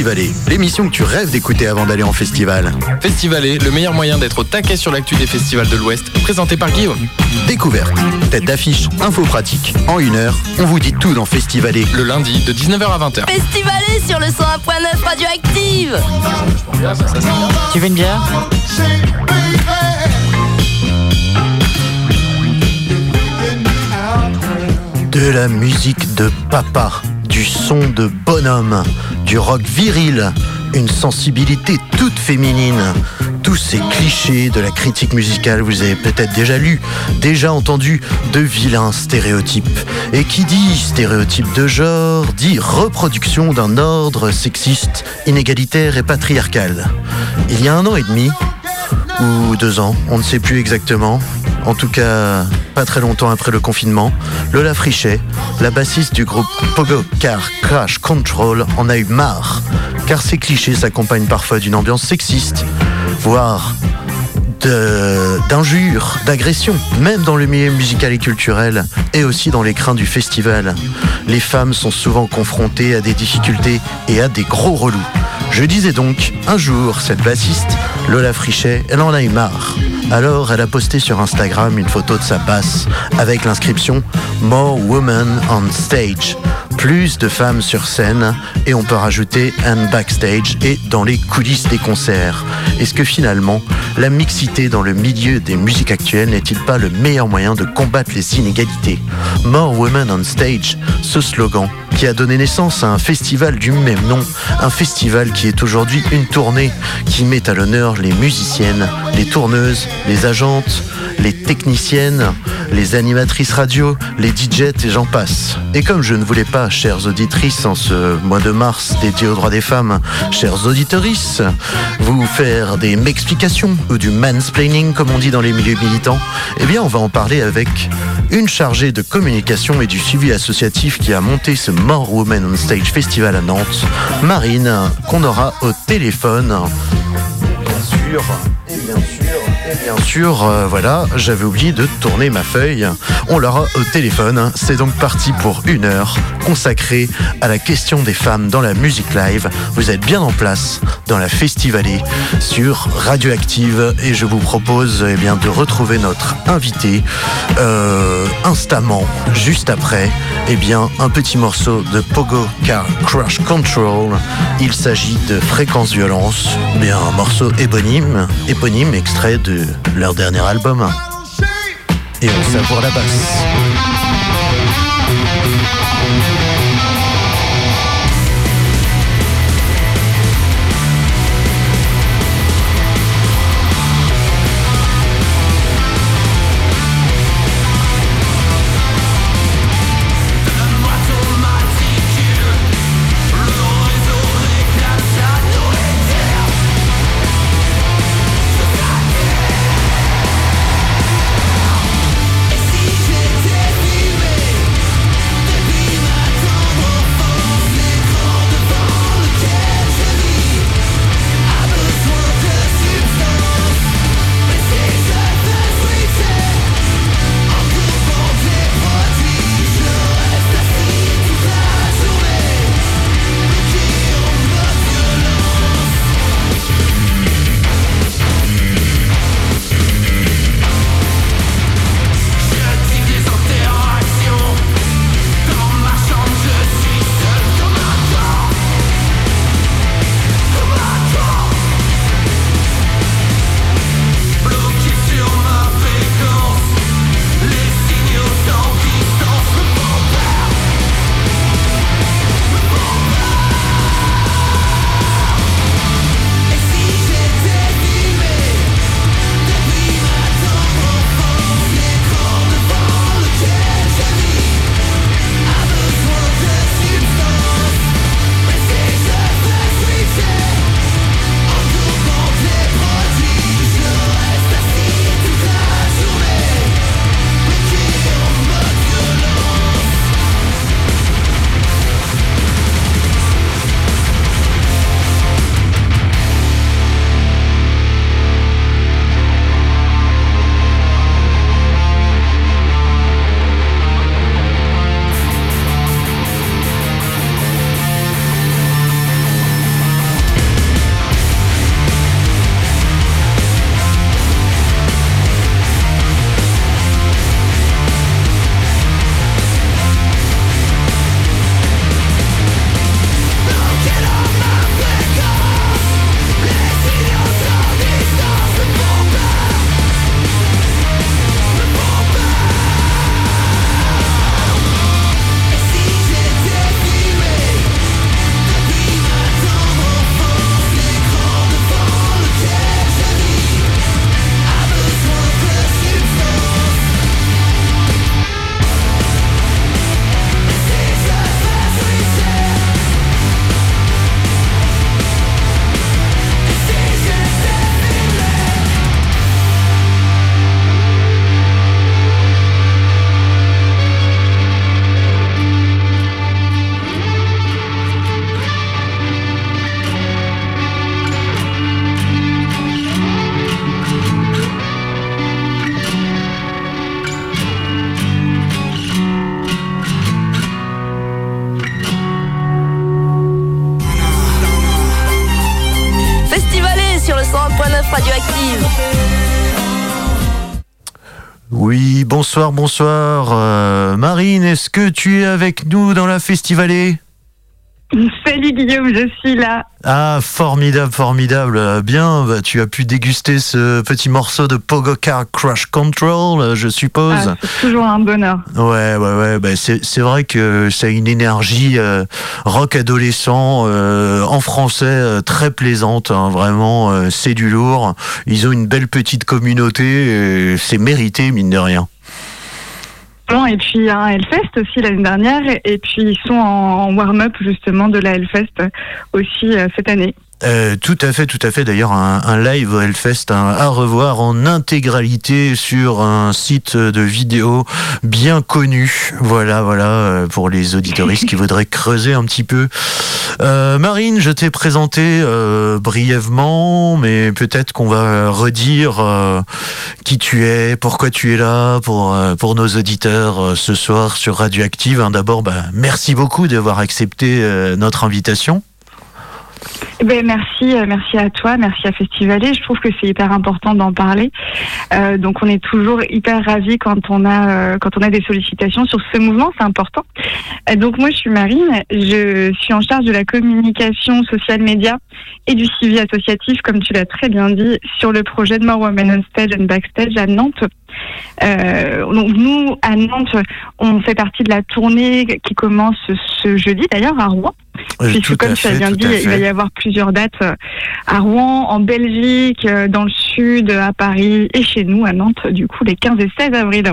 Festivalé, l'émission que tu rêves d'écouter avant d'aller en festival. Festivalé, le meilleur moyen d'être au taquet sur l'actu des festivals de l'Ouest, présenté par Guillaume. Découverte, tête d'affiche, info pratique. En une heure, on vous dit tout dans Festivalé. Le lundi de 19h à 20h. Festivalé sur le 101.9 Radioactive Tu veux une bière? De la musique de papa, du son de bonhomme, du rock viril, une sensibilité toute féminine. Tous ces clichés de la critique musicale, vous avez peut-être déjà lu, déjà entendu de vilains stéréotypes. Et qui dit stéréotype de genre, dit reproduction d'un ordre sexiste, inégalitaire et patriarcal. Il y a un an et demi, ou deux ans, on ne sait plus exactement. En tout cas, très longtemps après le confinement, Lola Frichet, la bassiste du groupe Pogo Car Crash Control, en a eu marre. Car ces clichés s'accompagnent parfois d'une ambiance sexiste, voire d'injures, d'agressions, même dans le milieu musical et culturel, et aussi dans les crins du festival. Les femmes sont souvent confrontées à des difficultés et à des gros relous. Je disais donc, un jour, cette bassiste, Lola Frichet, elle en a eu marre. Alors, elle a posté sur Instagram une photo de sa basse avec l'inscription More Women on Stage. Plus de femmes sur scène et on peut rajouter un backstage et dans les coulisses des concerts. Est-ce que finalement, la mixité dans le milieu des musiques actuelles n'est-il pas le meilleur moyen de combattre les inégalités? More Women on Stage, ce slogan qui a donné naissance à un festival du même nom, un festival qui est aujourd'hui une tournée qui met à l'honneur les musiciennes, les tourneuses, les agentes, les techniciennes, les animatrices radio, les DJ et j'en passe. Et comme je ne voulais pas, chères auditrices, en ce mois de mars dédié aux droits des femmes, chères auditorices, vous faire des m'explications ou du mansplaining comme on dit dans les milieux militants, eh bien on va en parler avec une chargée de communication et du suivi associatif qui a monté ce More Women on Stage Festival à Nantes, Marine, qu'on aura au téléphone. Bien sûr, bien sûr, euh, voilà, j'avais oublié de tourner ma feuille. On l'aura au téléphone. C'est donc parti pour une heure consacrée à la question des femmes dans la musique live. Vous êtes bien en place dans la Festivalée sur Radioactive et je vous propose eh bien, de retrouver notre invité euh, instamment, juste après, eh bien, un petit morceau de Pogo Car Crush Control. Il s'agit de Fréquence Violence, un morceau éponyme, éponyme extrait de leur dernier album. Et on savoure la basse. Bonsoir, bonsoir. Euh, Marine, est-ce que tu es avec nous dans la festivalée Salut Guillaume, je suis là. Ah, formidable, formidable. Euh, Bien, bah, tu as pu déguster ce petit morceau de Pogocar Crush Control, euh, je suppose. Ah, c'est toujours un bonheur. Ouais, ouais, ouais. Bah, c'est vrai que ça a une énergie euh, rock adolescent euh, en français euh, très plaisante. hein, vraiment, c'est du lourd. Ils ont une belle petite communauté. C'est mérité, mine de rien. Et puis un Hellfest aussi l'année dernière, et puis ils sont en, en warm-up justement de la Hellfest aussi euh, cette année. Euh, tout à fait, tout à fait. D'ailleurs, un, live Hellfest hein, à revoir en intégralité sur un site de vidéo bien connu. Voilà, voilà, euh, pour les auditoristes qui voudraient creuser un petit peu. Euh, Marine, je t'ai présenté euh, brièvement, mais peut-être qu'on va redire qui tu es, pourquoi tu es là pour pour nos auditeurs ce soir sur Radioactive. Hein, D'abord, bah, merci beaucoup d'avoir accepté notre invitation. Eh Ben merci, euh, merci à toi, merci à Festivalet. Je trouve que c'est hyper important d'en parler. Euh, donc on est toujours hyper ravis quand on a euh, quand on a des sollicitations sur ce mouvement, c'est important. Euh, donc moi je suis Marine, je suis en charge de la communication social média et du suivi associatif, comme tu l'as très bien dit, sur le projet de More Women on Stage and Backstage à Nantes. Euh, donc nous à Nantes, on fait partie de la tournée qui commence ce jeudi d'ailleurs à Rouen. Euh, Puisque comme tu as bien dit, il va y avoir plusieurs dates euh, à Rouen, en Belgique, euh, dans le sud, à Paris et chez nous à Nantes, du coup les 15 et 16 avril.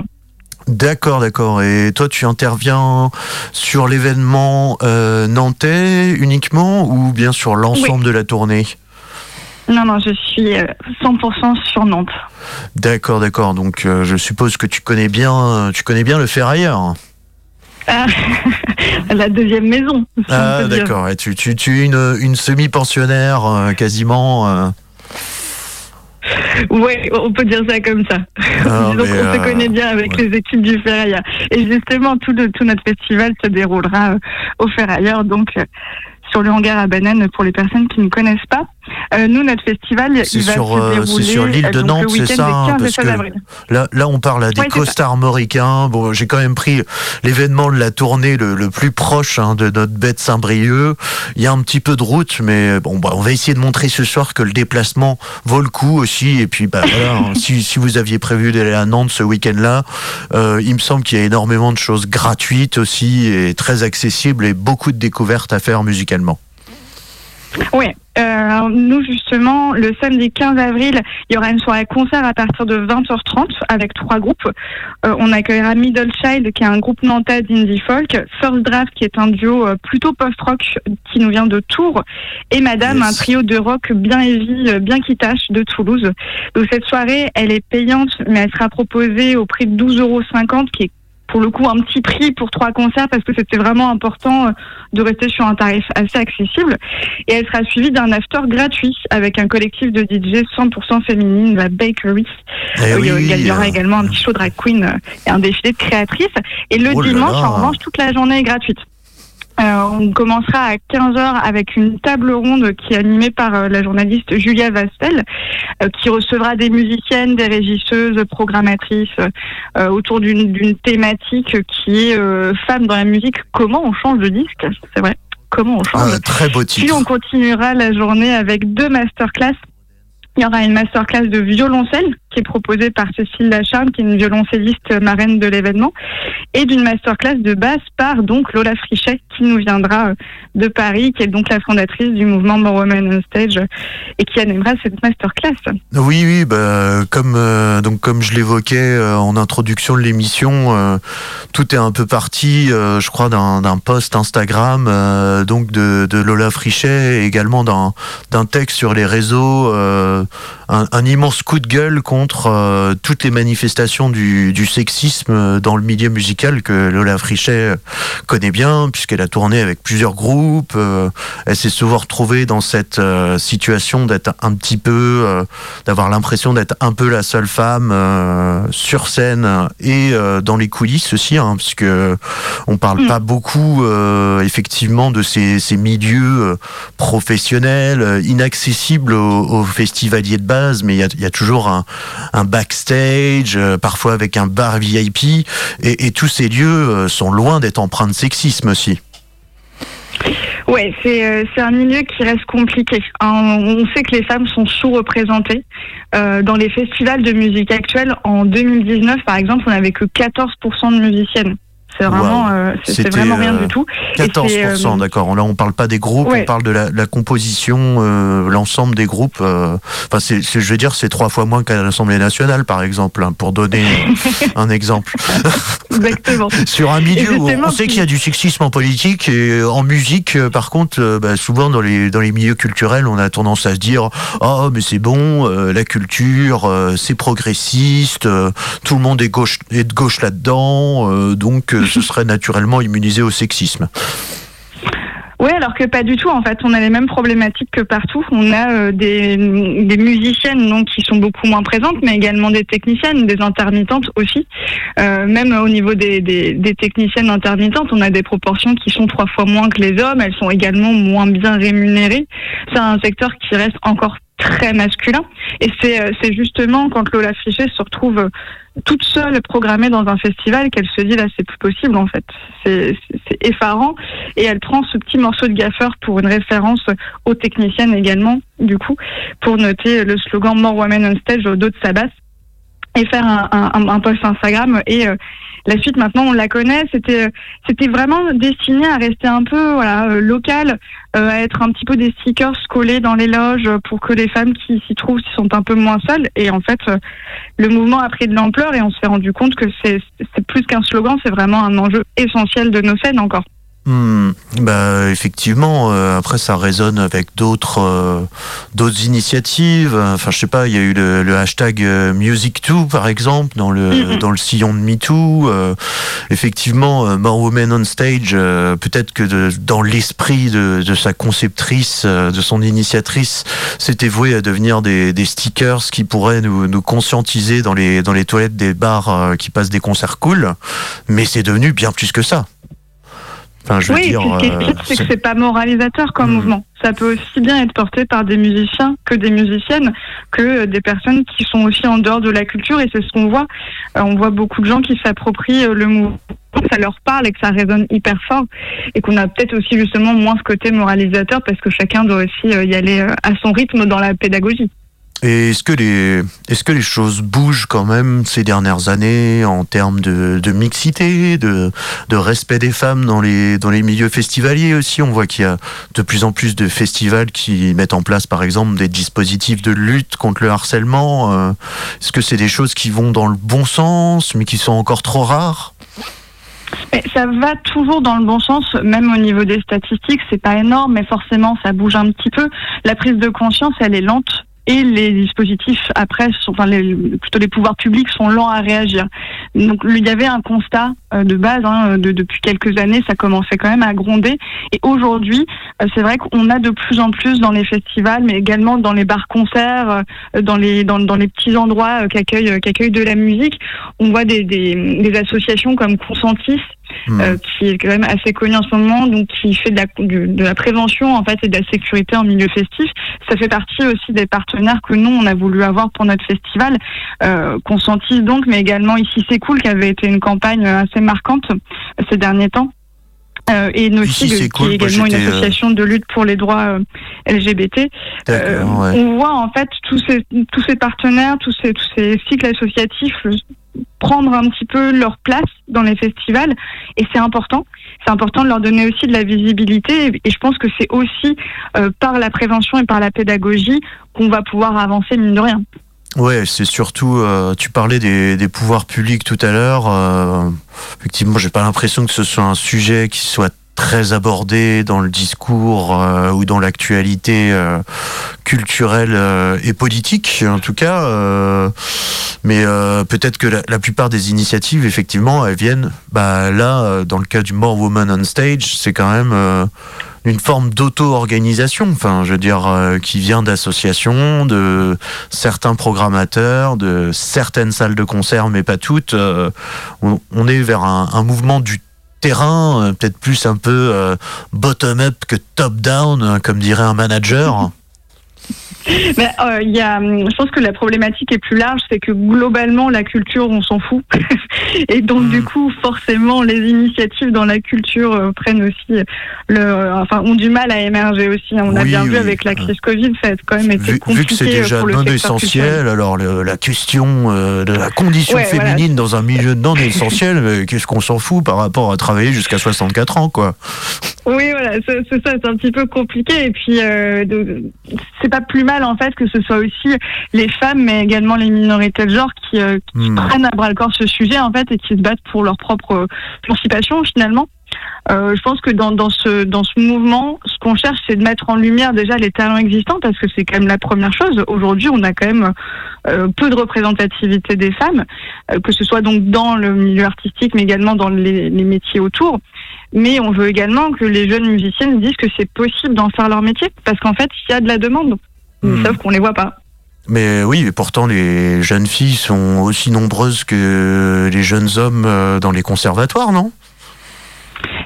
D'accord, d'accord. Et toi, tu interviens sur l'événement euh, nantais uniquement ou bien sur l'ensemble de la tournée? Non, non, je suis euh, 100% sur Nantes. D'accord, d'accord. Donc, euh, je suppose que tu connais bien, euh, tu connais bien le ferrailleur. Ah, la deuxième maison. si Ah, d'accord. Et tu, tu, tu es une, une semi-pensionnaire euh, quasiment. euh. Ouais, on peut dire ça comme ça. Ah, Donc on se euh, connaît bien avec ouais. les équipes du Ferrailleur. Et justement, tout, le, tout notre festival se déroulera euh, au Ferrailleur, donc euh, sur le hangar à bananes pour les personnes qui ne connaissent pas. Euh, nous, notre festival, C'est il va sur, se euh, dérouler c'est sur l'île de euh, donc, Nantes, c'est ça, des 15 et parce 16 que-. Là, là, on parle à des Ouais, costards mauricains. Bon, j'ai quand même pris l'événement de la tournée le, le plus proche hein, de notre bête Saint-Brieuc. Il y a un petit peu de route, mais bon, bah, on va essayer de montrer ce soir que le déplacement vaut le coup aussi. Et puis, bah, voilà, hein, si, si vous aviez prévu d'aller à Nantes ce week-end-là, euh, il me semble qu'il y a énormément de choses gratuites aussi et très accessibles et beaucoup de découvertes à faire musicalement. Oui. Euh, nous, justement, le samedi 15 avril, il y aura une soirée concert à partir de 20h30 avec trois groupes. Euh, on accueillera Middle Child, qui est un groupe nantais d'indie folk, First Draft, qui est un duo euh, plutôt post-rock qui nous vient de Tours, et Madame, Yes. un trio de rock bien heavy, bien kitache de Toulouse. Donc cette soirée, elle est payante, mais elle sera proposée au prix de 12,50 euros, qui est pour le coup un petit prix pour trois concerts parce que c'était vraiment important euh, de rester sur un tarif assez accessible et elle sera suivie d'un after gratuit avec un collectif de DJ 100% féminine, la Bakery. Eh il y- oui, il y aura euh, également un petit show drag queen euh, et un défilé de créatrices. Et le Oh dimanche, en revanche, toute la journée est gratuite. Euh, on commencera à 15h avec une table ronde qui est animée par euh, la journaliste Julia Vastel, euh, qui recevra des musiciennes, des régisseuses, programmatrices euh, autour d'une d'une thématique qui est euh, femme dans la musique. Comment on change de disque? C'est vrai. Comment on change? un très beau puis titre. on continuera la journée avec deux masterclass. Il y aura une masterclass de violoncelle qui est proposée par Cécile Lacharme, qui est une violoncelliste marraine de l'événement, et d'une masterclass de basse par donc Lola Frichet, qui nous viendra euh, de Paris, qui est donc la fondatrice du mouvement More Women on Stage, et qui animera cette masterclass. Oui, oui, bah, comme euh, donc comme je l'évoquais euh, en introduction de l'émission, tout est un peu parti, je crois, d'un post Instagram, donc de, de Lola Frichet, et également d'un texte sur les réseaux, un, immense coup de gueule contre euh, toutes les manifestations du, sexisme dans le milieu musical que Lola Frichet connaît bien, puisqu'elle a tourné avec plusieurs groupes. euh, elle s'est souvent retrouvée dans cette euh, situation d'être un petit peu, euh, d'avoir l'impression d'être un peu la seule femme euh, sur scène et euh, dans les coulisses aussi, hein, parce que on parle pas beaucoup euh, effectivement de ces, milieux euh, professionnels euh, inaccessibles aux, aux festivaliers palier de base, mais il y a, toujours un, backstage, parfois avec un bar VIP, et, tous ces lieux sont loin d'être empreints de sexisme aussi. Ouais, c'est un milieu qui reste compliqué. On sait que les femmes sont sous-représentées dans les festivals de musique actuelle. En 2019, par exemple, on n'avait que 14% de musiciennes. C'est vraiment, euh, c'est vraiment rien du tout. 14%, euh, d'accord. Là, on parle pas des groupes, on parle de la, composition, euh, l'ensemble des groupes. Enfin, c'est, je veux dire, c'est trois fois moins qu'à l'Assemblée nationale, par exemple, hein, pour donner un exemple. Exactement. Sur un milieu où on sait qu'il y a du sexisme en politique et en musique, par contre, bah, souvent dans les dans les milieux culturels, on a tendance à se dire, oh mais c'est bon, la culture, c'est progressiste, tout le monde est gauche est de gauche là-dedans, donc ce serait naturellement immunisé au sexisme. Oui, alors que pas du tout. En fait, on a les mêmes problématiques que partout. On a euh, des, musiciennes donc qui sont beaucoup moins présentes, mais également des techniciennes, des intermittentes aussi. Euh, même au niveau des, des, techniciennes intermittentes, on a des proportions qui sont trois fois moins que les hommes. Elles sont également moins bien rémunérées. C'est un secteur qui reste encore très masculin. Et c'est euh, justement quand Lola Fichet se retrouve toute seule programmée dans un festival qu'elle se dit là c'est plus possible en fait. C'est effarant et elle prend ce petit morceau de gaffeur pour une référence aux techniciennes également du coup pour noter le slogan More Women on Stage au dos de sa basse et faire un, un, un post Instagram et euh, la suite maintenant on la connaît. C'était c'était vraiment destiné à rester un peu voilà euh, local euh, à être un petit peu des stickers collés dans les loges pour que les femmes qui s'y trouvent sont un peu moins seules. Et en fait le mouvement a pris de l'ampleur et on s'est rendu compte que c'est plus qu'un slogan c'est vraiment un enjeu essentiel de nos scènes encore Hmm, bah effectivement. Euh, après, ça résonne avec d'autres euh, d'autres initiatives. Enfin, je sais pas. Il y a eu le, hashtag euh, Music2 par exemple dans le mm-hmm. dans le sillon de MeToo. effectivement, More Women on Stage. Peut-être que dans l'esprit de, de, sa conceptrice, de son initiatrice, c'était voué à devenir des, des stickers qui pourraient nous, nous conscientiser dans les dans les toilettes des bars qui passent des concerts cool. Mais c'est devenu bien plus que ça oui, ce qui est euh, c'est que c'est pas moralisateur comme hmm. mouvement. Ça peut aussi bien être porté par des musiciens que des musiciennes, que des personnes qui sont aussi en dehors de la culture. Et c'est ce qu'on voit. Euh, on voit beaucoup de gens qui s'approprient euh, le mouvement, ça leur parle et que ça résonne hyper fort. Et qu'on a peut-être aussi justement moins ce côté moralisateur parce que chacun doit aussi y aller à son rythme dans la pédagogie. Et est-ce que les est-ce que les choses bougent quand même ces dernières années en termes de, de mixité, de, de respect des femmes dans les dans les milieux festivaliers aussi? On voit qu'il y a de plus en plus de festivals qui mettent en place par exemple des dispositifs de lutte contre le harcèlement. Euh, est-ce que c'est des choses qui vont dans le bon sens mais qui sont encore trop rares? Ça va toujours dans le bon sens, même au niveau des statistiques, c'est pas énorme, mais forcément ça bouge un petit peu. La prise de conscience, elle est lente et les dispositifs après, sont, enfin les, plutôt les pouvoirs publics sont lents à réagir. Donc il y avait un constat euh, de base hein, de, depuis quelques années, ça commençait quand même à gronder. Et aujourd'hui, euh, c'est vrai qu'on a de plus en plus dans les festivals, mais également dans les bars-concerts, euh, dans les dans, dans, les petits endroits qui accueillent qui accueillent de la musique, on voit des, des, des associations comme Consentis Hmm. Euh, qui est quand même assez connu en ce moment, donc qui fait de la, prévention en fait et de la sécurité en milieu festif. Ça fait partie aussi des partenaires que nous on a voulu avoir pour notre festival, euh, qu'on sentisse donc, mais également ici c'est cool qui avait été une campagne assez marquante ces derniers temps. Euh, et NoCig, qui est également une euh, association de lutte pour les droits LGBT. On voit en fait tous ces, tous ces partenaires, tous ces, tous ces cycles associatifs prendre un petit peu leur place dans les festivals et c'est important. C'est important de leur donner aussi de la visibilité et je pense que c'est aussi euh, par la prévention et par la pédagogie qu'on va pouvoir avancer mine de rien. Ouais, c'est surtout. Euh, tu parlais des, pouvoirs publics tout à l'heure. Euh, effectivement, j'ai pas l'impression que ce soit un sujet qui soit très abordé dans le discours euh, ou dans l'actualité euh, culturelle et politique, en tout cas. mais peut-être que la, plupart des initiatives, effectivement, elles viennent. Bah, là, dans le cas du More Woman on Stage, c'est quand même une forme d'auto-organisation, enfin, je veux dire, qui vient d'associations, de certains programmateurs, de certaines salles de concert, mais pas toutes. on, est vers un, mouvement du terrain, euh, peut-être plus un peu euh, bottom-up que top-down, euh, comme dirait un manager. Mais euh, y a, je pense que la problématique est plus large, c'est que globalement la culture, on s'en fout, et donc Hmm. du coup forcément les initiatives dans la culture euh, prennent aussi le, euh, enfin ont du mal à émerger aussi. On a Oui, bien vu avec la crise Covid, ça a quand même été Vu, compliqué vu que c'est déjà pour le non essentiel, alors le- la question euh, de la condition Ouais, voilà. féminine dans un milieu non essentiel, qu'est-ce qu'on s'en fout par rapport à travailler jusqu'à 64 ans, quoi? Oui, voilà, c'est ça, c'est un petit peu compliqué. Et puis, euh, c'est pas plus mal en fait que ce soit aussi les femmes, mais également les minorités de genre qui, euh, qui Hmm. prennent à bras le corps ce sujet en fait et qui se battent pour leur propre euh, émancipation finalement. Euh, je pense que dans, dans ce dans ce mouvement, ce qu'on cherche, c'est de mettre en lumière déjà les talents existants parce que c'est quand même la première chose. Aujourd'hui, on a quand même euh, peu de représentativité des femmes, euh, que ce soit donc dans le milieu artistique, mais également dans les, les métiers autour. Mais on veut également que les jeunes musiciennes disent que c'est possible d'en faire leur métier, parce qu'en fait, il y a de la demande, Hmm. sauf qu'on les voit pas. Mais oui, et pourtant les jeunes filles sont aussi nombreuses que les jeunes hommes euh, dans les conservatoires, non?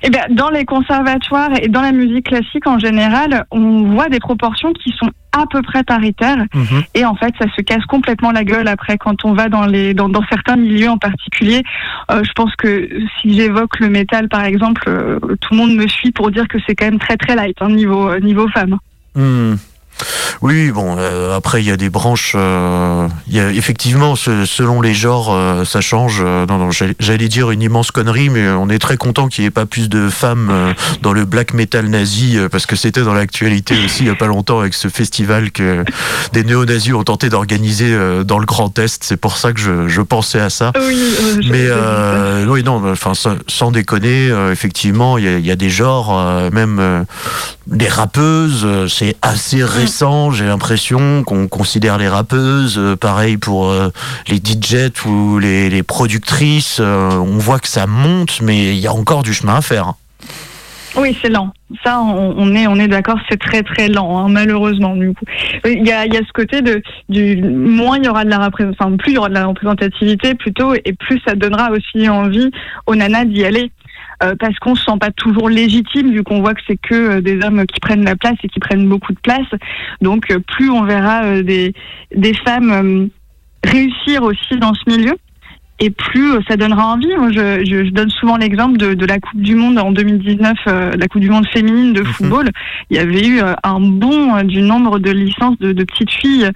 Eh bien, dans les conservatoires et dans la musique classique en général, on voit des proportions qui sont à peu près paritaires. Et en fait, ça se casse complètement la gueule après quand on va dans les dans, dans certains milieux en particulier. Euh, je pense que si j'évoque le métal par exemple, euh, tout le monde me suit pour dire que c'est quand même très très light hein, niveau euh, niveau femme. Hmm. Oui, bon, euh, après il y a des branches, euh, il y a effectivement ce- selon les genres, euh, ça change. euh, non, non, j'allais- dire une immense connerie, mais on est très content qu'il n'y ait pas plus de femmes euh, dans le black metal nazi, euh, parce que c'était dans l'actualité aussi il y a pas longtemps avec ce festival que des néo-nazis ont tenté d'organiser euh, dans le Grand Est. C'est pour ça que je, je pensais à ça. Oui, Mais euh, oui, non, enfin, sans, sans déconner, euh, effectivement, il y, y a des genres, euh, même euh, des rappeuses, euh, c'est assez récent. J'ai l'impression qu'on considère les rappeuses, euh, pareil pour euh, les DJ ou les, productrices. euh, on voit que ça monte, mais il y a encore du chemin à faire. Oui, c'est lent. Ça, on, est, on est d'accord, c'est très très lent, hein, malheureusement. Il y a, ce côté de, du moins il y aura de la représent- enfin plus il y aura de la représentativité, plutôt, et plus ça donnera aussi envie aux nanas d'y aller. Euh, parce qu'on se sent pas toujours légitime vu qu'on voit que c'est que euh, des hommes qui prennent la place et qui prennent beaucoup de place. Donc euh, plus on verra des, des femmes réussir aussi dans ce milieu et plus ça donnera envie. Moi, je, je, je donne souvent l'exemple de, de la Coupe du Monde en 2019, euh, la Coupe du Monde féminine de football. Il y avait eu un bond euh, du nombre de licences de, de petites filles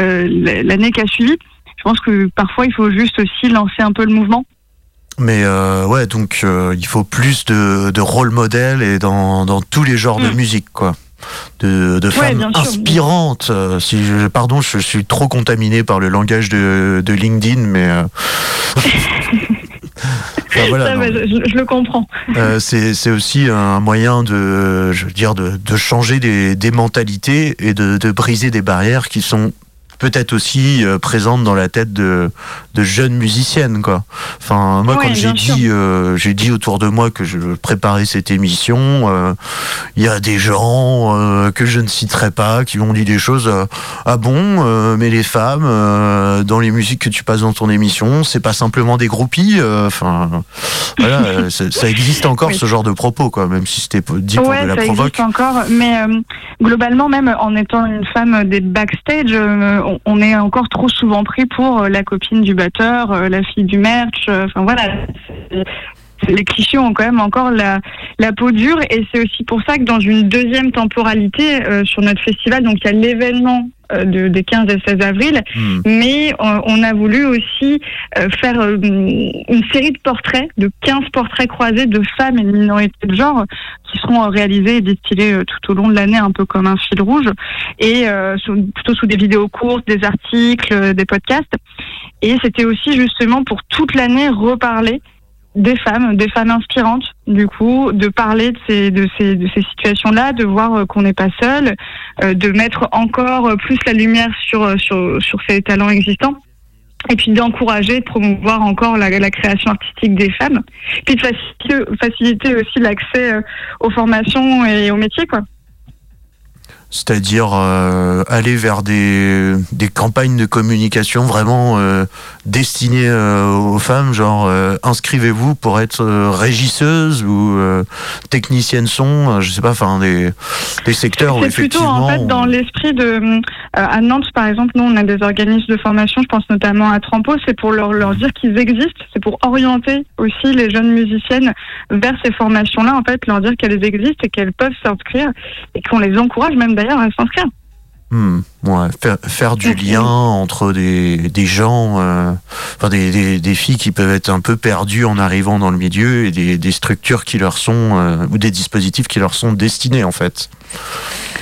euh, l'année qui a suivi. Je pense que parfois il faut juste aussi lancer un peu le mouvement. Mais euh, ouais, donc euh, il faut plus de, de rôle modèle et dans, dans tous les genres de Mm. musique, quoi. De, de femmes bien sûr. inspirantes. euh, si je, pardon, je suis trop contaminé par le langage de, de LinkedIn, mais. euh, enfin, voilà, Ça, mais, je, je le comprends. euh, c'est c'est aussi un moyen de, je veux dire, de, de changer des, des mentalités et de, de briser des barrières qui sont peut-être aussi euh, présentes dans la tête de, de jeunes musiciennes quoi. Enfin moi Ouais, quand j'ai dit euh, j'ai dit autour de moi que je préparais cette émission, euh, il y a des gens que je ne citerai pas qui m'ont dit des choses ah bon mais les femmes dans les musiques que tu passes dans ton émission, c'est pas simplement des groupies enfin voilà, ça ça existe encore Oui. ce genre de propos quoi même si c'était dit pour ouais, de la ça provoque. existe encore, mais globalement, même en étant une femme des backstage, on, est encore trop souvent pris pour euh, la copine du batteur, euh, la fille du merch. euh, Enfin voilà, les clichés ont quand même encore la, la peau dure, et c'est aussi pour ça que dans une deuxième temporalité euh, sur notre festival, donc il y a l'événement euh, de, des 15 et 16 avril, Hmm. mais euh, on a voulu aussi euh, faire euh, une série de portraits, de 15 portraits croisés de femmes et de minorités de genre qui seront euh, réalisés et distillés tout au long de l'année, un peu comme un fil rouge, et euh, sous- plutôt sous des vidéos courtes, des articles, euh, des podcasts. Et c'était aussi justement pour toute l'année reparler des femmes, des femmes inspirantes, du coup, de parler de ces, de ces, de ces situations-là, de voir euh, qu'on n'est pas seul, euh, de mettre encore plus la lumière sur, euh, sur, sur ces talents existants. Et puis d'encourager, de promouvoir encore la, la création artistique des femmes. Puis de faciliter, aussi l'accès aux formations et aux métiers, quoi. C'est-à-dire euh, aller vers des, des campagnes de communication vraiment euh, destinées euh, aux femmes, genre inscrivez-vous pour être régisseuse ou technicienne son, je sais pas, enfin des, des secteurs où C'est plutôt effectivement. en fait dans on- l'esprit de à Nantes par exemple, nous on a des organismes de formation, je pense notamment à Trampo, c'est pour leur, leur dire qu'ils existent, c'est pour orienter aussi les jeunes musiciennes vers ces formations-là, en fait, leur dire qu'elles existent et qu'elles peuvent s'inscrire et qu'on les encourage même d'ailleurs à s'inscrire. Hmm, ouais, faire, faire du lien entre des, des gens, euh, enfin des, des, des filles qui peuvent être un peu perdues en arrivant dans le milieu et des, des structures qui leur sont, euh, ou des dispositifs qui leur sont destinés en fait.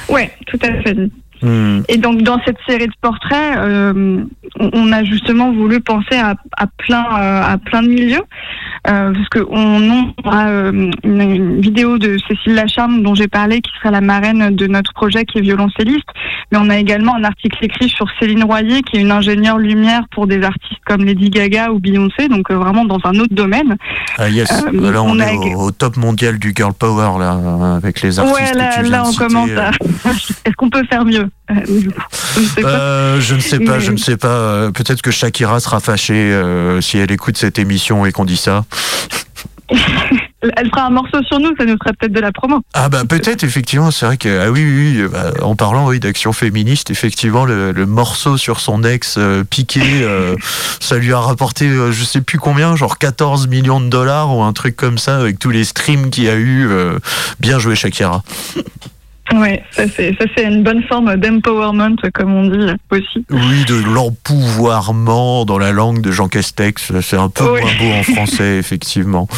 Ouais, tout à fait. Hmm. Et donc dans cette série de portraits, euh, on a justement voulu penser à, à plein euh, à plein de milieux, euh, parce que on euh, une, une vidéo de Cécile Lacharme dont j'ai parlé, qui sera la marraine de notre projet qui est violoncelliste, mais on a également un article écrit sur Céline Royer, qui est une ingénieure lumière pour des artistes comme Lady Gaga ou Beyoncé, donc vraiment dans un autre domaine. Ah yes, Euh, là on, on est a- au, au top mondial du girl power là, avec les artistes ouais, que là, tu viens là de on citer, commence à. Est-ce qu'on peut faire mieux? Je ne sais pas. Euh, je ne sais pas, je ne sais pas. euh, Peut-être que Shakira sera fâchée euh, si elle écoute cette émission et qu'on dit ça. Elle fera un morceau sur nous, ça nous fera peut-être de la promo. Ah bah peut-être effectivement, c'est vrai que ah oui oui, oui, bah, en parlant oui d'action féministe, effectivement le, le morceau sur son ex euh, piqué, euh, ça lui a rapporté euh, je sais plus combien, genre 14 millions de dollars ou un truc comme ça avec tous les streams qu'il y a eu. euh, bien joué Shakira. Ouais, ça c'est ça c'est une bonne forme d'empowerment comme on dit aussi. Oui, de l'empouvoirment dans la langue de Jean Castex, c'est un peu Oui. moins beau en français effectivement.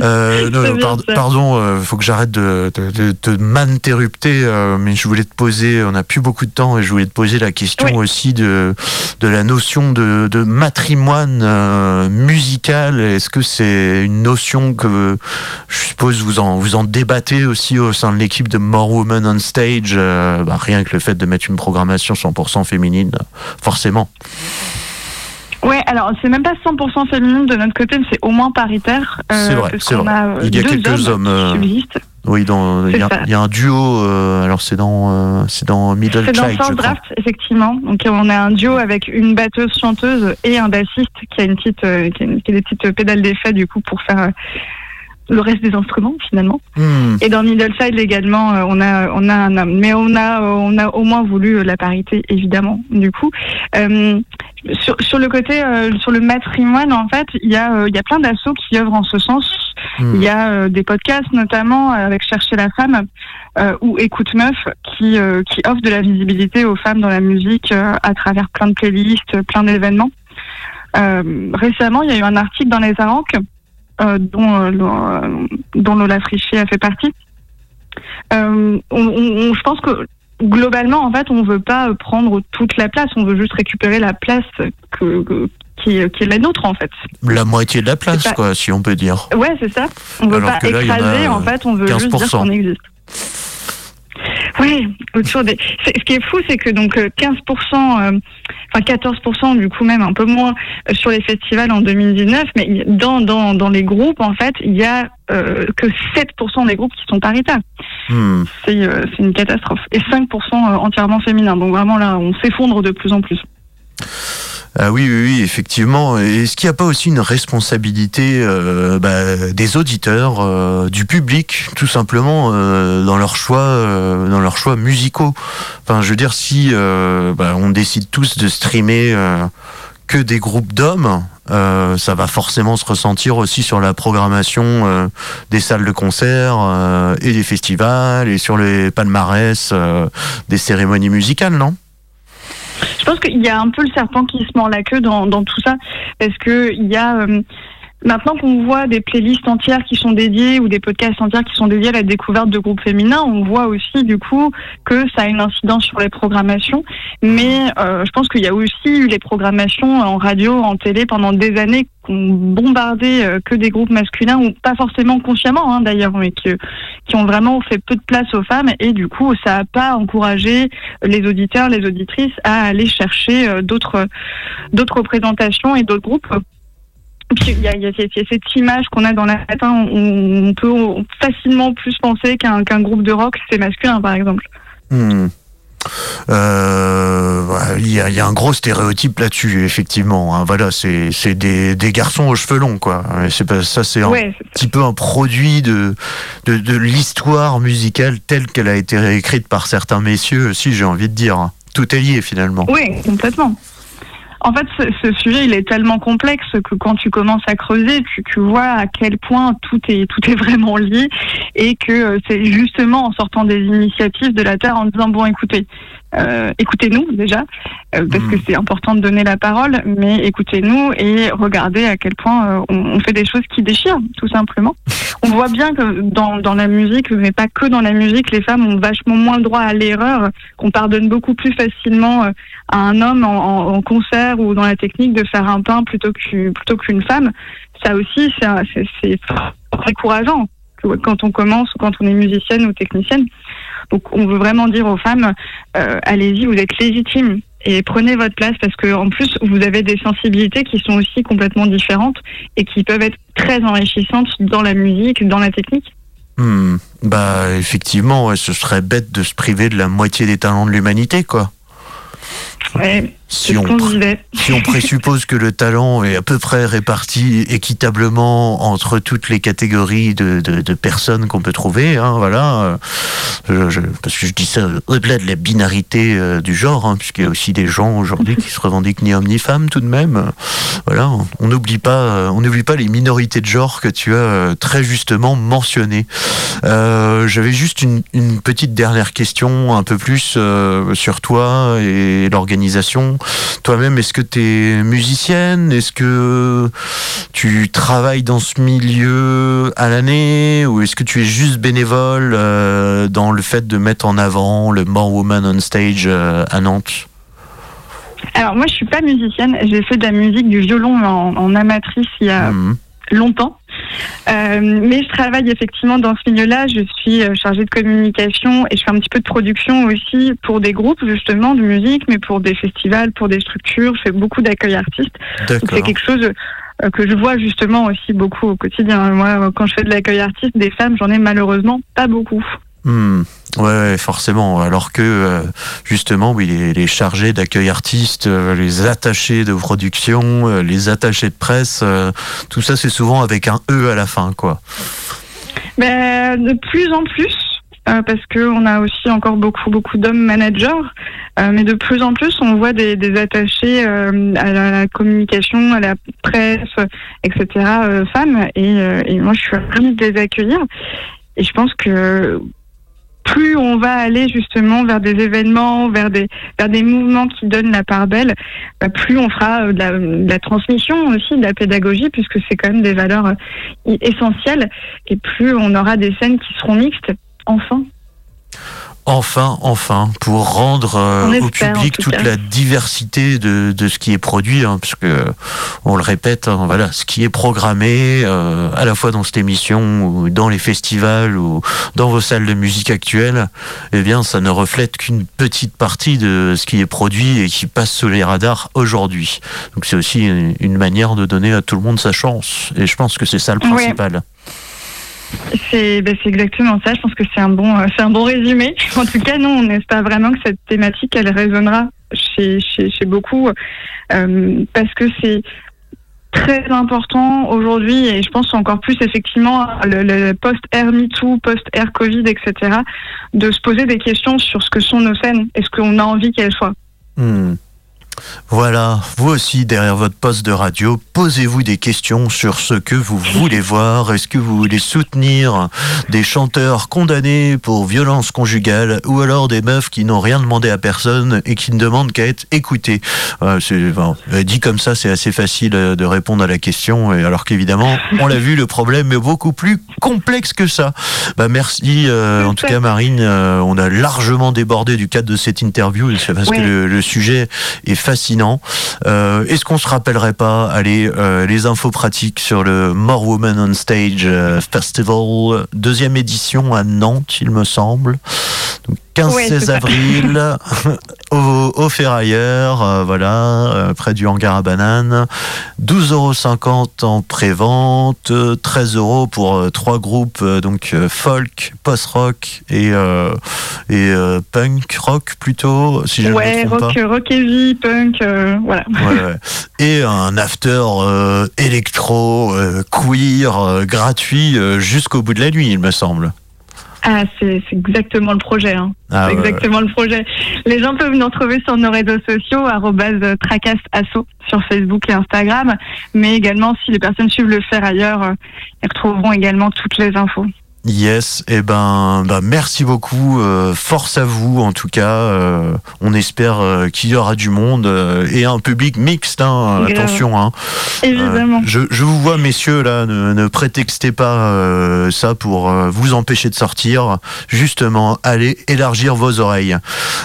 Euh, non, pardon, euh, faut que j'arrête de, de m'interrupter, euh, mais je voulais te poser, on n'a plus beaucoup de temps, et je voulais te poser la question Oui. aussi de, de la notion de, de matrimoine musical. Est-ce que c'est une notion que je suppose vous en, vous en débattez aussi au sein de l'équipe de More Women on Stage bah, Rien que le fait de mettre une programmation 100% féminine, forcément. Ouais, alors c'est même pas 100% féminine de notre côté, mais c'est au moins paritaire. euh, C'est vrai, parce c'est qu'on vrai. a, euh, Il y a deux quelques hommes, qui euh. Oui, dans il y, a- C'est ça. il y a un duo. euh, alors c'est dans euh, c'est dans Middle C'est dans First. Draft, effectivement. Donc on a un duo avec une batteuse chanteuse et un bassiste qui a une petite, euh, qui a, une- qui a des petites pédales d'effet du coup pour faire le reste des instruments finalement. Hmm. Et dans Middle également, euh, on a, on a un homme. Mais on a, euh, on a au moins voulu euh, la parité, évidemment, du coup. Euh, sur, sur le côté, euh, sur le matrimoine, en fait, il y a, euh, y a plein d'assauts qui œuvrent en ce sens. Hmm. Il y a des podcasts, notamment avec Chercher la femme ou Écoute Meuf, qui, qui offrent de la visibilité aux femmes dans la musique à travers plein de playlists, plein d'événements. Récemment, il y a eu un article dans les Aranques dont, euh, le- dont Lola Frichet a fait partie. Euh, on- on- on- je pense que globalement, en fait, on veut pas prendre toute la place, on veut juste récupérer la place que, que- qui, est- qui est la nôtre, en fait. La moitié de la place, pas- quoi, si on peut dire. Ouais, c'est ça. On veut Alors pas que là, en a, écraser, euh, en fait, on veut juste 15%. dire qu'on existe. Oui, autour des. Ce qui est fou, c'est que donc euh, 15%, euh, enfin 14% du coup même un peu moins euh, sur les festivals en 2019, mais dans dans dans les groupes en fait, il y a euh, que 7% des groupes qui sont paritaires. Hmm. C'est euh, c'est une catastrophe. Et 5% euh, entièrement féminins. Donc vraiment là, on s'effondre de plus en plus. Ah oui, oui, oui, effectivement. Est-ce qu'il n'y a pas aussi une responsabilité euh, bah, des auditeurs, euh, du public, tout simplement, euh, dans leurs choix, euh, dans leurs choix musicaux? Enfin, je veux dire, si euh, bah, on décide tous de streamer euh, que des groupes d'hommes, euh, ça va forcément se ressentir aussi sur la programmation euh, des salles de concert euh, et des festivals et sur les palmarès des cérémonies musicales, non? Je pense qu'il y a un peu le serpent qui se mord la queue dans, dans tout ça, parce que il y a euh, maintenant qu'on voit des playlists entières qui sont dédiées ou des podcasts entiers qui sont dédiés à la découverte de groupes féminins, on voit aussi du coup que ça a une incidence sur les programmations. Mais euh, je pense qu'il y a aussi eu les programmations en radio, en télé pendant des années qui ont bombardé euh, que des groupes masculins ou pas forcément consciemment hein, d'ailleurs, mais qui, qui ont vraiment fait peu de place aux femmes et du coup ça n'a pas encouragé les auditeurs, les auditrices à aller chercher euh, d'autres d'autres représentations et d'autres groupes. Il y a, il y a- il y a cette image qu'on a dans la tête, hein, on, on peut facilement plus penser qu'un groupe de rock c'est masculin par exemple. Hmm. Euh, il y, a, un gros stéréotype là-dessus, effectivement. Hein. Voilà, c'est des, des, garçons aux cheveux longs, quoi. C'est pas ça, c'est un petit peu un produit de de, de l'histoire musicale telle qu'elle a été réécrite par certains messieurs, si j'ai envie de dire. Tout est lié finalement. Oui, complètement. En fait, ce, sujet, il est tellement complexe que quand tu commences à creuser, tu, tu vois à quel point tout est tout est vraiment lié et que euh, c'est justement en sortant des initiatives de la Terre en disant bon, écoutez, euh, écoutez-nous déjà, euh, parce que hmm. c'est important de donner la parole, mais écoutez-nous et regardez à quel point euh, on, fait des choses qui déchirent, tout simplement. On voit bien que dans, dans la musique, mais pas que dans la musique, les femmes ont vachement moins le droit à l'erreur, qu'on pardonne beaucoup plus facilement à un homme en, en, concert ou dans la technique de faire un pain plutôt qu'une plutôt qu'une femme. Ça aussi, c'est très courageant quand on commence ou quand on est musicienne ou technicienne. Donc on veut vraiment dire aux femmes, euh, allez-y, vous êtes légitimes et prenez votre place parce que en plus vous avez des sensibilités qui sont aussi complètement différentes et qui peuvent être très enrichissantes dans la musique, dans la technique. Hmm. bah effectivement, ce serait bête de se priver de la moitié des talents de l'humanité, quoi. Ouais si on, si on présuppose que le talent est à peu près réparti équitablement entre toutes les catégories de, de, de personnes qu'on peut trouver, hein, voilà, euh, je, parce que je dis ça au-delà de la binarité euh, du genre, hein, puisqu'il y a aussi des gens aujourd'hui qui se revendiquent ni homme ni femme tout de même. Voilà, on n'oublie pas, on n'oublie pas les minorités de genre que tu as euh, très justement mentionnées. J'avais juste une, une, petite dernière question, un peu plus sur toi et l'organisation. Toi-même, est-ce que tu es musicienne? Est-ce que tu travailles dans ce milieu à l'année? Ou est-ce que tu es juste bénévole euh, dans le fait de mettre en avant le More Woman on Stage euh, à Nantes? Alors moi je suis pas musicienne, j'ai fait de la musique du violon en, amatrice il y a mmh. longtemps. Euh, mais je travaille effectivement dans ce milieu-là. Je suis euh, chargée de communication et je fais un petit peu de production aussi pour des groupes justement de musique, mais pour des festivals, pour des structures. Je fais beaucoup d'accueil artiste. C'est quelque chose euh, que je vois justement aussi beaucoup au quotidien. Moi, quand je fais de l'accueil artiste, des femmes, j'en ai malheureusement pas beaucoup. Hmm. Ouais, forcément. Alors que euh, justement, oui, les, les chargés d'accueil artiste, euh, les attachés de production, euh, les attachés de presse, tout ça, c'est souvent avec un E à la fin, quoi. Ben, de plus en plus. parce qu'on a aussi encore beaucoup beaucoup d'hommes managers, mais de plus en plus on voit des, des attachés à la, communication, à la presse, etc. femmes, et, et moi je suis ravie de les accueillir. Et je pense que plus on va aller justement vers des événements, vers des, vers des mouvements qui donnent la part belle, bah, plus on fera euh, de la, transmission aussi, de la pédagogie, puisque c'est quand même des valeurs euh, essentielles, et plus on aura des scènes qui seront mixtes, enfin. Enfin, enfin, pour rendre euh, au public toute la diversité de, de, ce qui est produit, hein, parce que on le répète, hein, voilà, ce qui est programmé euh, à la fois dans cette émission ou dans les festivals ou dans vos salles de musique actuelles, eh bien, ça ne reflète qu'une petite partie de ce qui est produit et qui passe sous les radars aujourd'hui. Donc, c'est aussi une, manière de donner à tout le monde sa chance, et je pense que c'est ça le principal. C'est exactement ça. Je pense que c'est un bon euh, c'est un bon résumé. En tout cas, nous, on espère vraiment que cette thématique elle résonnera chez chez, chez beaucoup euh, parce que c'est très important aujourd'hui et je pense encore plus effectivement le, post-air MeToo, post-air Covid, etc. de se poser des questions sur ce que sont nos scènes et ce qu'on a envie qu'elles soient. Hmm. Voilà, vous aussi derrière votre poste de radio, posez-vous des questions sur ce que vous voulez voir. Est-ce que vous voulez soutenir des chanteurs condamnés pour violence conjugale ou alors des meufs qui n'ont rien demandé à personne et qui ne demandent qu'à être écoutées euh, Dit comme ça, c'est assez facile euh, de répondre à la question, et alors qu'évidemment, on l'a vu, le problème est beaucoup plus complexe que ça. Bah, merci euh, en tout cas Marine, on a largement débordé du cadre de cette interview, parce que le, le sujet est fascinant. Euh, est-ce qu'on se rappellerait pas, euh, les infos pratiques sur le More Women on Stage euh, Festival, deuxième édition à Nantes, il me semble. 15-16 avril au, au Ferrailleur, euh, voilà, euh, près du hangar à bananes. 12,50 euros en pré-vente, 13 euros pour trois groupes, donc folk, post-rock et, et punk rock plutôt, si je ouais, me trompe rock, pas. rock heavy, punk, voilà. Ouais. Et un after électro, queer, gratuit jusqu'au bout de la nuit, il me semble. Ah, c'est exactement le projet. Hein. Ah, ouais, exactement le projet. Les gens peuvent nous retrouver sur nos réseaux sociaux, arrobase tracasasso sur Facebook et Instagram. Mais également, si les personnes suivent le faire ailleurs, euh, ils retrouveront également toutes les infos. Yes, et ben, ben merci beaucoup, euh, force à vous en tout cas. euh, on espère euh, qu'il y aura du monde euh, et un public mixte. Hein, attention, hein. Évidemment. Je, je vous vois, messieurs, là, ne, ne prétextez pas euh, ça pour euh, vous empêcher de sortir. Justement, allez élargir vos oreilles.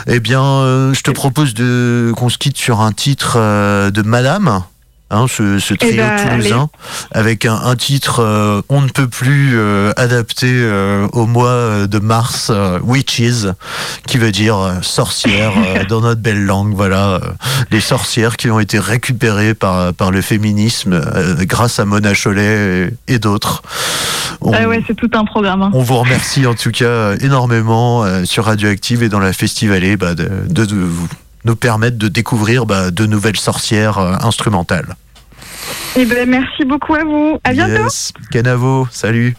Eh bien, euh, je te propose de qu'on se quitte sur un titre euh, de Madame. Hein, ce, ce trio ben, toulousain avec un, un titre euh, on ne peut plus euh, adapté euh, au mois euh, de mars euh, witches qui veut dire sorcières dans notre belle langue voilà les sorcières qui ont été récupérées par, par le féminisme grâce à Mona Chollet et, et d'autres. Ah ouais, c'est tout un programme. hein. on vous remercie en tout cas énormément sur Radioactive et dans la Festivalée bah, de, de- de vous- nous permettre de découvrir bah, de nouvelles sorcières euh, instrumentales. Eh ben, merci beaucoup à vous. À bientôt. Yes. Canavo, salut.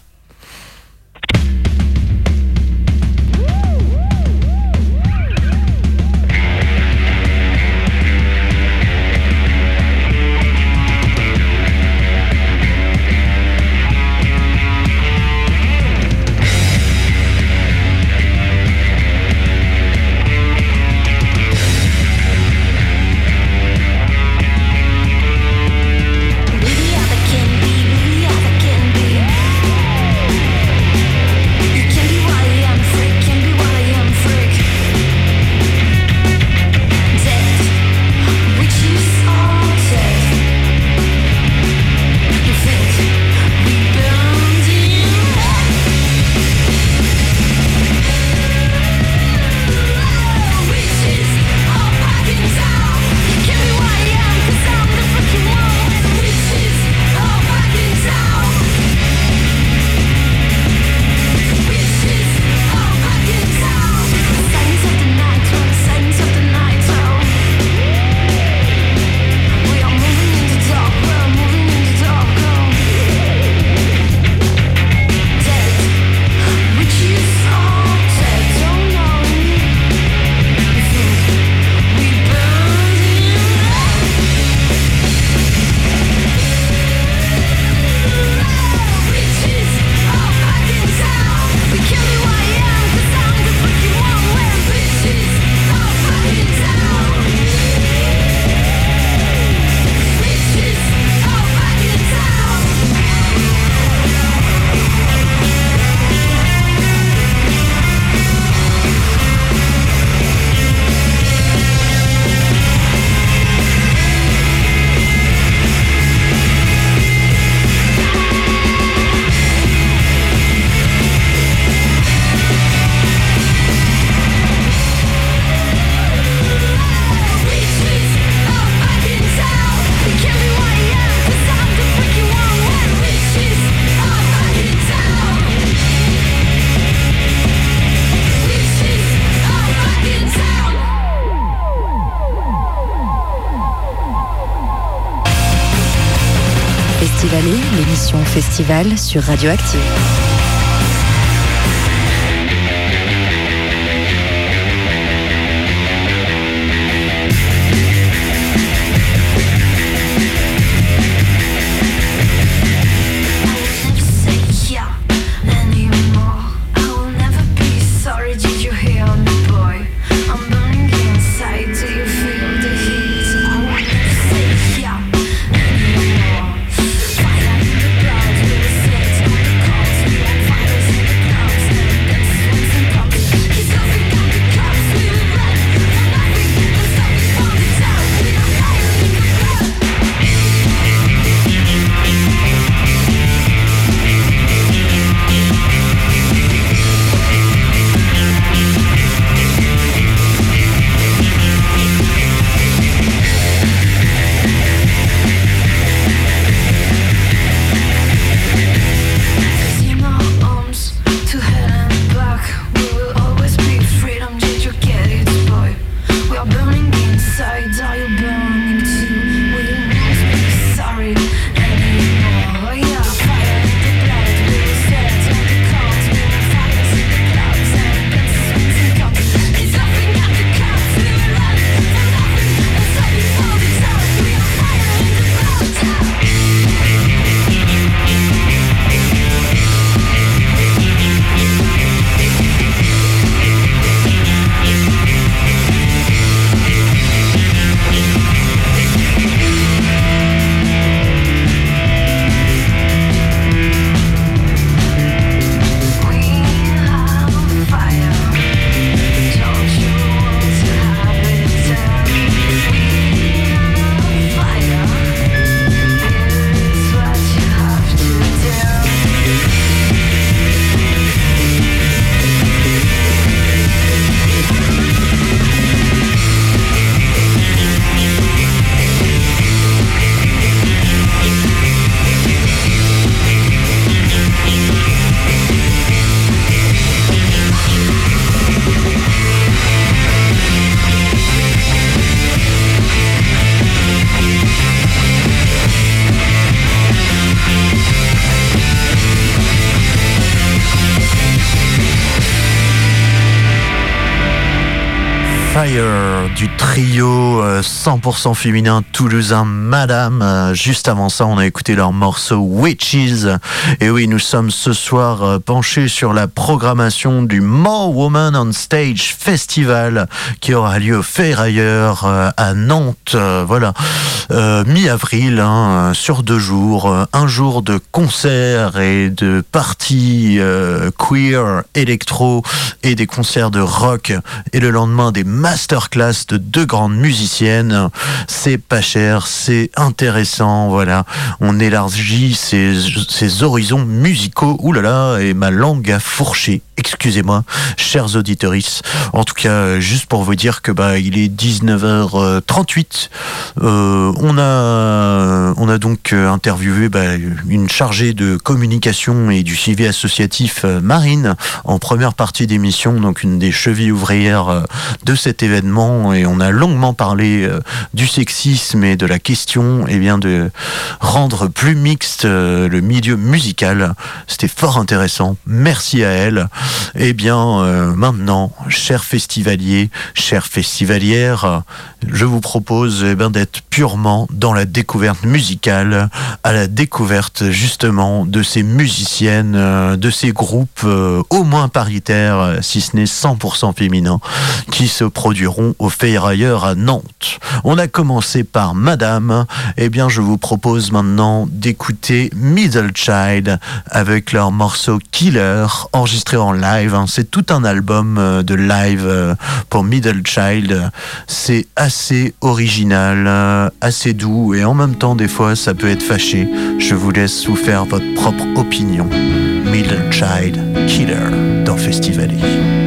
Sur Radioactive. Du trio euh, 100% féminin toulousain Madame. Euh, Juste avant ça, on a écouté leur morceau Witches. Et oui, nous sommes ce soir euh, penchés sur la programmation du More Woman on Stage Festival qui aura lieu au Ferrailleur euh, à Nantes. Euh, Voilà, Euh, mi-avril, hein, sur deux jours. Euh, Un jour de concerts et de parties euh, queer, électro et des concerts de rock. Et le lendemain, des masterclass de deux grandes musiciennes. C'est pas cher, c'est intéressant. Voilà, on élargit ses, horizons musicaux. Ouh là là, et ma langue a fourché. Excusez-moi, chers auditeuristes. En tout cas, juste pour vous dire que bah il est 19h38. Euh, on a on a donc euh, interviewé bah, une chargée de communication et du suivi associatif euh, Marine en première partie d'émission, donc une des chevilles ouvrières de cet événement et on a longuement parlé euh, du sexisme et de la question eh bien de rendre plus mixte euh, le milieu musical. C'était fort intéressant. Merci à elle. Eh bien, euh, maintenant, chers festivaliers, chères festivalières, je vous propose eh ben, d'être purement dans la découverte musicale, à la découverte justement de ces musiciennes, de ces groupes au moins paritaires, si ce n'est 100% féminins, qui se produiront au Ferrailleur à Nantes. On a commencé par Madame. Eh bien, je vous propose maintenant d'écouter Middle Child avec leur morceau Killer, enregistré en live. hein. C'est tout un album euh, de live euh, pour Middle Child. C'est assez original, euh, assez doux et en même temps, des fois, ça peut être fâché. Je vous laisse vous faire votre propre opinion. Middle Child Killer dans Festivali.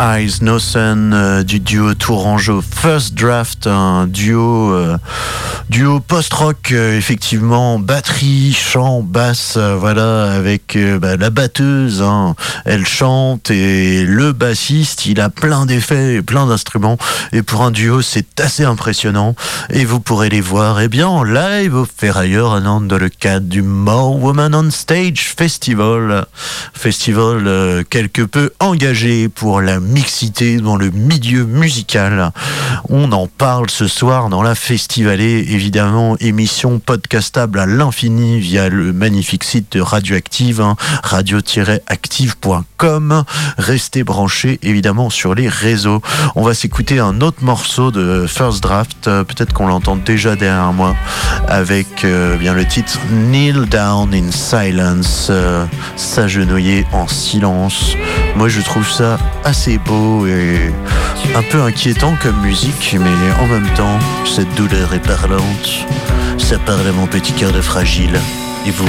Eyes No Sun euh, du duo Tourangeau. First Draft, un duo euh, duo post-rock euh, effectivement, batterie, chant, basse, euh, voilà, avec euh, bah, la batteuse, hein, elle chante et le bassiste, il a plein d'effets et plein d'instruments. Et pour un duo c'est assez impressionnant. Et vous pourrez les voir eh bien en live au Ferrailleur à dans le cadre du More Woman on Stage Festival. Festival quelque peu engagé pour la mixité dans le milieu musical. On en parle ce soir dans la Festivalée, évidemment, émission podcastable à l'infini via le magnifique site de Radioactive, hein, radio-active.com. Restez branchés, évidemment, sur les réseaux. On va s'écouter un autre morceau de First Draft, euh, peut-être qu'on l'entend déjà derrière moi, avec euh, bien le titre Kneel Down in Silence, euh, s'agenouiller en silence. Moi, je trouve ça assez beau et un peu inquiétant comme musique, mais en même temps, cette douleur est parlante. Ça parle à mon petit cœur de fragile. Et vous?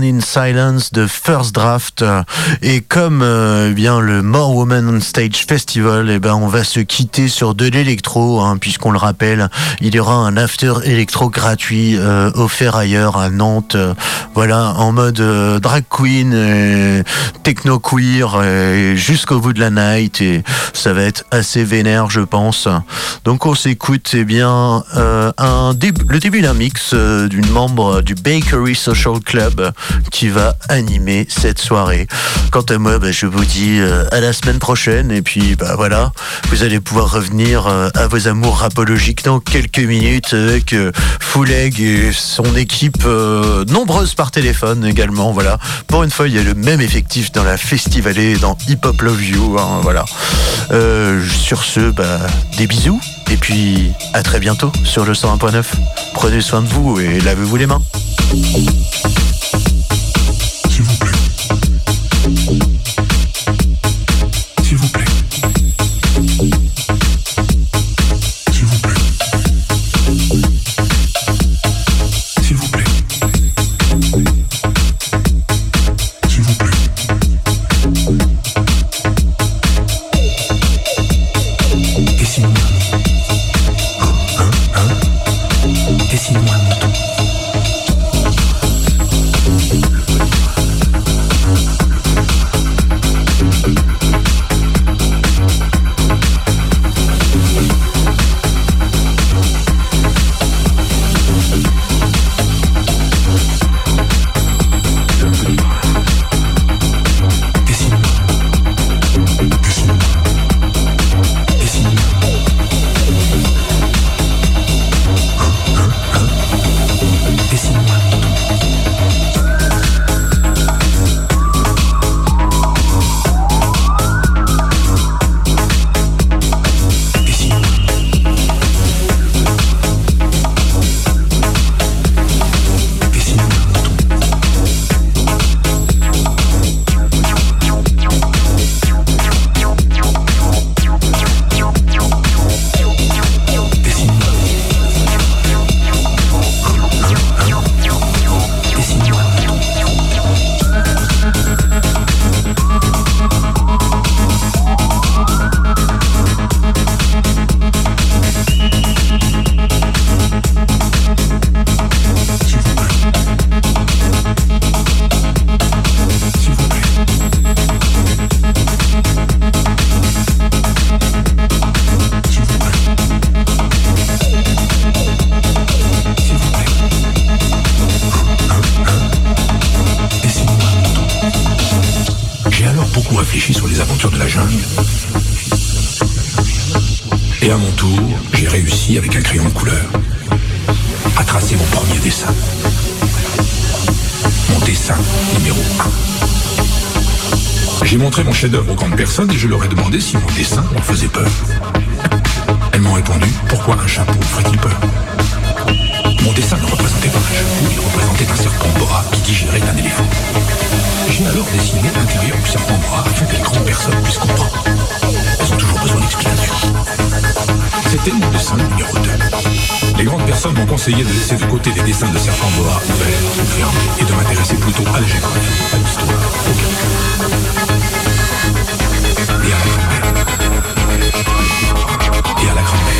Down in Silence de First Draft. Et comme euh, eh bien le More Women on Stage Festival, eh ben on va se quitter sur de l'électro, hein, puisqu'on le rappelle, il y aura un after électro gratuit euh, offert ailleurs à Nantes. voilà, en mode euh, drag queen, et techno queer, jusqu'au bout de la night. Et ça va être assez vénère, je pense. Donc on s'écoute, eh bien, le début d'un mix d'une membre du Bakery Social Club qui va animer cette soirée. Quant à moi, bah, je vous dis euh, à la semaine prochaine et puis bah voilà, vous allez pouvoir revenir euh, à vos amours rapologiques dans quelques minutes avec euh, Fouleg et son équipe nombreuse par téléphone également. Voilà, pour une fois, il y a le même effectif dans la Festivalée, dans Hip Hop Love You. hein, voilà. Sur ce, bah, des bisous. Et puis, à très bientôt sur le 101.9. Prenez soin de vous et lavez-vous les mains. Максимум. Numéro 1. J'ai montré mon chef-d'œuvre aux grandes personnes et je leur ai demandé si mon dessin leur faisait peur. Elles m'ont répondu pourquoi un chapeau ferait-il peur? Mon dessin ne représentait pas un chapeau, il représentait un serpent boa qui digérait un éléphant. J'ai alors dessiné l'intérieur du serpent boa afin que les grandes personnes puissent comprendre. Elles ont toujours besoin d'explications. C'était mon dessin numéro 2. Les grandes personnes m'ont conseillé de laisser de côté les dessins de serpents boa, verts, fermés, et de m'intéresser plutôt à la à l'histoire. Et à la grammaire. Et à la grammaire.